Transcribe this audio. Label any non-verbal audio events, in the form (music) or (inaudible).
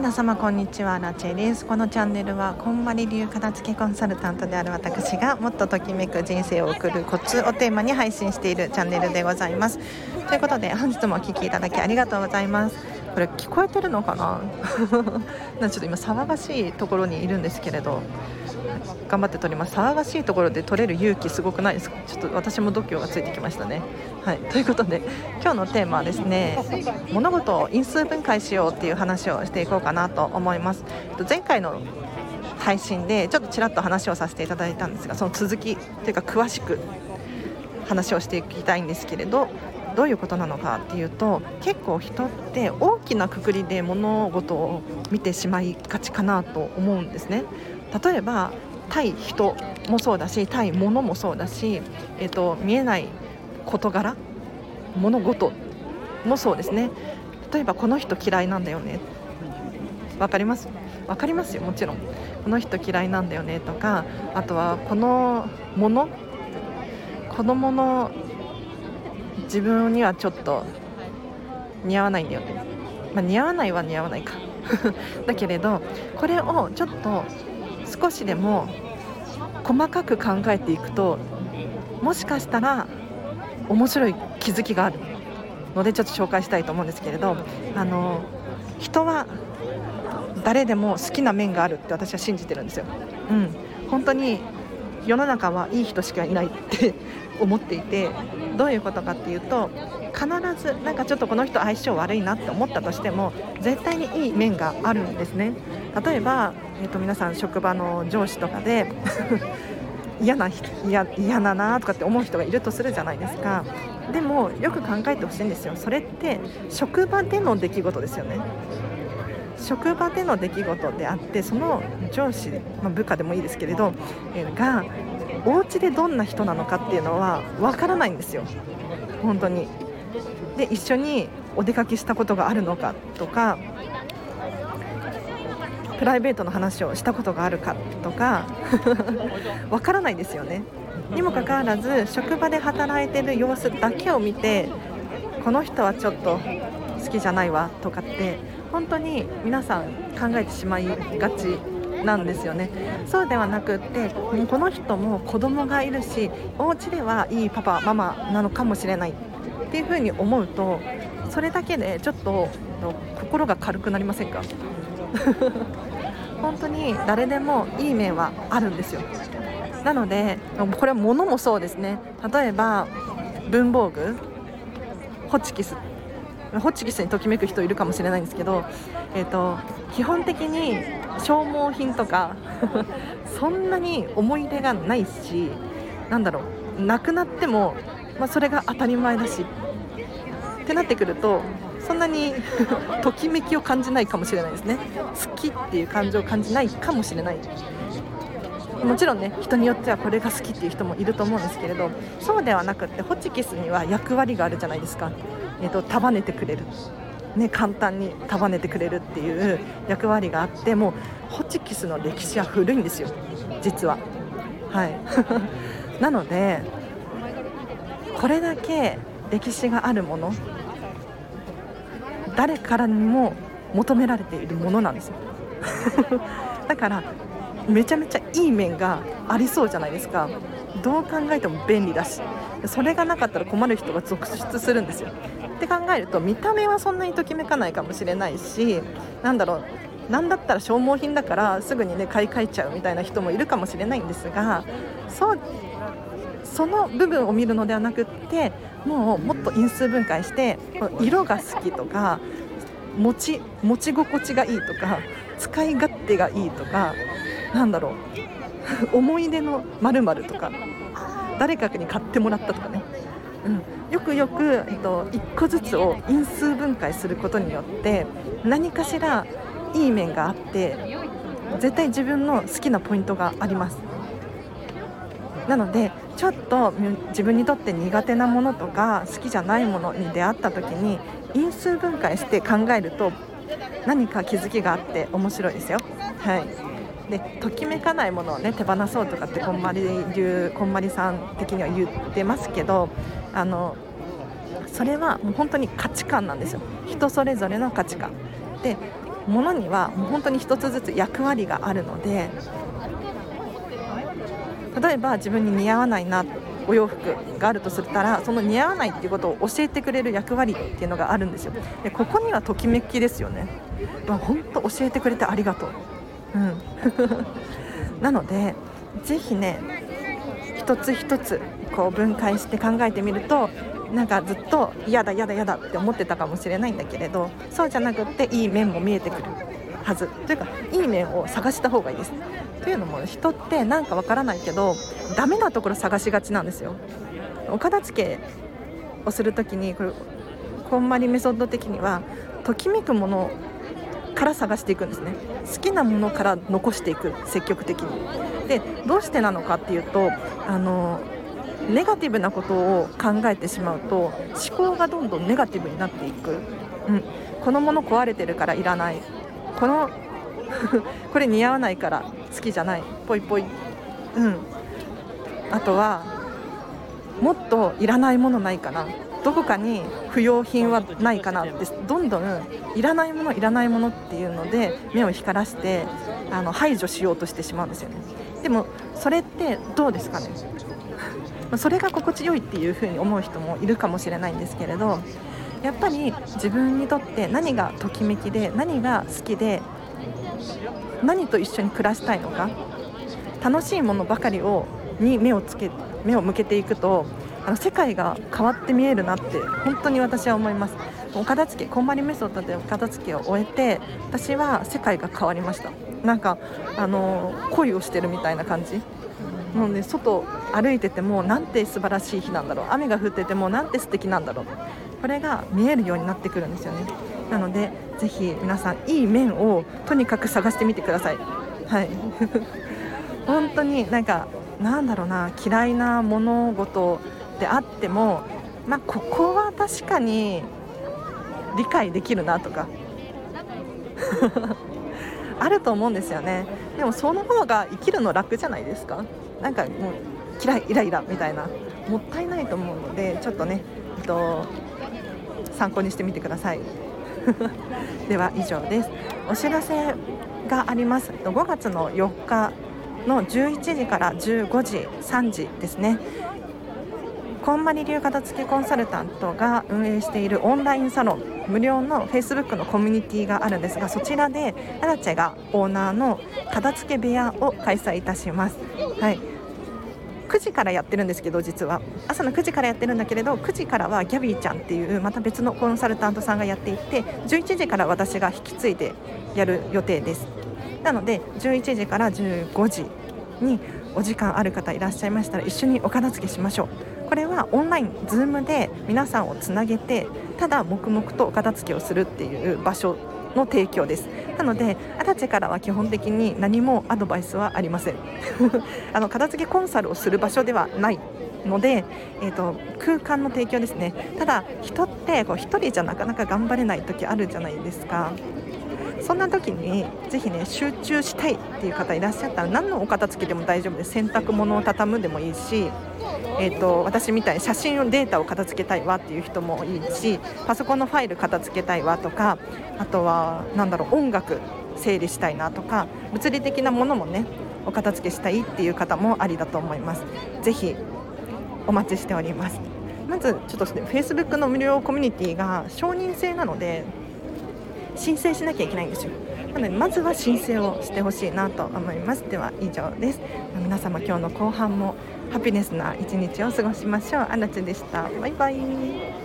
皆様こんにちはラチェです。このチャンネルはこんまり流片付けコンサルタントである私がもっとときめく人生を送るコツをテーマに配信しているチャンネルでございます。ということで本日もお聴きいただきありがとうございます。これ聞こえてるのかななちょっと今騒がしいところにいるんですけれど。頑張って撮ります。騒がしいところで撮れる勇気すごくないですか？ちょっと私も度胸がついてきましたね。はい。ということで今日のテーマはですね物事を因数分解しようっていう話をしていこうかなと思います。前回の配信でちょっとちらっと話をさせていただいたんですがその続きというか詳しく話をしていきたいんですけれどどういうことなのかっていうと結構人って大きなくくりで物事を見てしまいがちかなと思うんですね。例えば対人もそうだし対物もそうだし、えーと、見えない事柄物事もそうですね。例えばこの人嫌いなんだよね。分かります？分かりますよもちろん。この人嫌いなんだよねとかあとはこのもの子供の自分にはちょっと似合わないんだよね、まあ、似合わないは似合わないか。(laughs) だけれどこれをちょっと少しでも細かく考えていくともしかしたら面白い気づきがあるのでちょっと紹介したいと思うんですけれどあの人は誰でも好きな面があるって私は信じてるんですよ。うん、本当に世の中はいい人しかいないって思っていてどういうことかっていうと必ずなんかちょっとこの人相性悪いなって思ったとしても絶対にいい面があるんですね。例えば、えーと、皆さん職場の上司とかで (laughs) 嫌な嫌嫌だなとかって思う人がいるとするじゃないですか。でもよく考えてほしいんですよ。それって職場での出来事ですよね。職場での出来事であってその上司、まあ、部下でもいいですけれど、えー、がお家でどんな人なのかっていうのはわからないんですよ。本当に。で一緒にお出かけしたことがあるのかとかプライベートの話をしたことがあるかとか (laughs) わからないですよね。にもかかわらず職場で働いてる様子だけを見てこの人はちょっと好きじゃないわとかって本当に皆さん考えてしまいがちなんですよね。そうではなくってこの人も子供がいるしお家ではいいパパママなのかもしれないっていうふうに思うとそれだけでちょっと心が軽くなりませんか？(laughs) 本当に誰でもいい面はあるんですよ。なのでこれは物もそうですね。例えば文房具ホチキス。ホチキスにときめく人いるかもしれないんですけど、えーと、基本的に消耗品とか (laughs) そんなに思い出がないしなんだろうなくなっても、まあ、それが当たり前だしってなってくるとそんなに (laughs) ときめきを感じないかもしれないですね。好きっていう感情を感じないかもしれない。もちろんね人によってはこれが好きっていう人もいると思うんですけれどそうではなくってホチキスには役割があるじゃないですか、えーと、束ねてくれる、ね、簡単に束ねてくれるっていう役割があってもうホチキスの歴史は古いんですよ実は。はい。(laughs) なのでこれだけ歴史があるもの誰からにも求められているものなんですよ。(laughs) だからめちゃめちゃいい面がありそうじゃないですか。どう考えても便利だしそれがなかったら困る人が続出するんですよ。って考えると見た目はそんなにときめかないかもしれないしなんだろう何だったら消耗品だからすぐにね買い替えちゃうみたいな人もいるかもしれないんですがそうその部分を見るのではなくってもうもっと因数分解して色が好きとか持ち持ち心地がいいとか使い勝手がいいとかなんだろう (laughs) 思い出のまるとか誰かに買ってもらったとかね、うん、よくよく、えっと、1個ずつを因数分解することによって何かしらいい面があって絶対自分の好きなポイントがありますなのでちょっと自分にとって苦手なものとか好きじゃないものに出会った時に因数分解して考えると何か気づきがあって面白いですよ。はいでときめかないものを、ね、手放そうとかってこんまり流こんまりさん的には言ってますけどあのそれはもう本当に価値観なんですよ。人それぞれの価値観。でものにはもう本当に一つずつ役割があるので例えば自分に似合わないなお洋服があるとすったらその似合わないっていうことを教えてくれる役割っていうのがあるんですよ。でここにはときめきですよね、まあ、本当教えてくれてありがとう、うん、(laughs) なのでぜひね一つ一つこう分解して考えてみるとなんかずっと嫌だ嫌だ嫌だって思ってたかもしれないんだけれどそうじゃなくっていい面も見えてくるはず。というかいい面を探した方がいいです。というのも人ってなんかわからないけどダメなところ探しがちなんですよ。お片付けをするときにこれこんまりメソッド的にはときめくものから探していくんですね。好きなものから残していく積極的に。でどうしてなのかっていうとあのネガティブなことを考えてしまうと思考がどんどんネガティブになっていく、うん、このもの壊れてるからいらない。この (laughs) これ似合わないから好きじゃない。ぽいぽい。うん。あとはもっといらないものないかな。どこかに不要品はないかなってどんどんいらないものいらないものっていうので目を光らしてあの排除しようとしてしまうんですよね。でもそれってどうですかね？(laughs) それが心地よいっていうふうに思う人もいるかもしれないんですけれどやっぱり自分にとって何がときめきで何が好きで何と一緒に暮らしたいのか楽しいものばかりをに目をつけ目を向けていくとあの世界が変わって見えるなって本当に私は思います。お片付けこんまりメソッドでお片付けを終えて私は世界が変わりました。なんかあの恋をしてるみたいな感じ。もうね外歩いててもなんて素晴らしい日なんだろう。雨が降っててもなんて素敵なんだろう。これが見えるようになってくるんですよね。なのでぜひ皆さんいい面をとにかく探してみてください。はい。(laughs) 本当になんかなんだろうな嫌いな物事であってもまあ、ここは確かに理解できるなとか。(laughs) あると思うんですよね。でもその方が生きるの楽じゃないですか。なんかもう嫌いイライラみたいな。もったいないと思うのでちょっとね、えっと、参考にしてみてください。(laughs) では以上です。お知らせがあります。5月の4日の11時から15時3時ですね。こんまり流片付けコンサルタントが運営しているオンラインサロン無料の Facebook のコミュニティがあるんですがそちらでアラチェがオーナーの片付け部屋を開催いたします。はい。9時からやってるんですけど実は。朝の9時からやってるんだけれど9時からはギャビーちゃんっていうまた別のコンサルタントさんがやっていて11時から私が引き継いでやる予定です。なので11時から15時にお時間ある方いらっしゃいましたら一緒にお片付けしましょう。これはオンライン Zoom で皆さんをつなげてただ黙々とお片付けをするっていう場所の提供です。なので二十歳からは基本的に何もアドバイスはありません。(laughs) あの片付けコンサルをする場所ではないので、えーと、空間の提供ですね。ただ人ってこう1人じゃなかなか頑張れない時あるじゃないですか。そんな時にぜひね集中したいっていう方いらっしゃったら何のお片付けでも大丈夫です洗濯物を畳むでもいいしえーと、私みたいに写真をデータを片付けたいわっていう人もいいしパソコンのファイル片付けたいわとかあとはなんだろう音楽整理したいなとか物理的なものもねお片付けしたいっていう方もありだと思います。ぜひお待ちしております。まずちょっと Facebook の無料コミュニティが承認制なので申請しなきゃいけないんですよなのでまずは申請をしてほしいなと思いますでは以上です皆様今日の後半もハピネスな一日を過ごしましょう。あなちでした。バイバイ。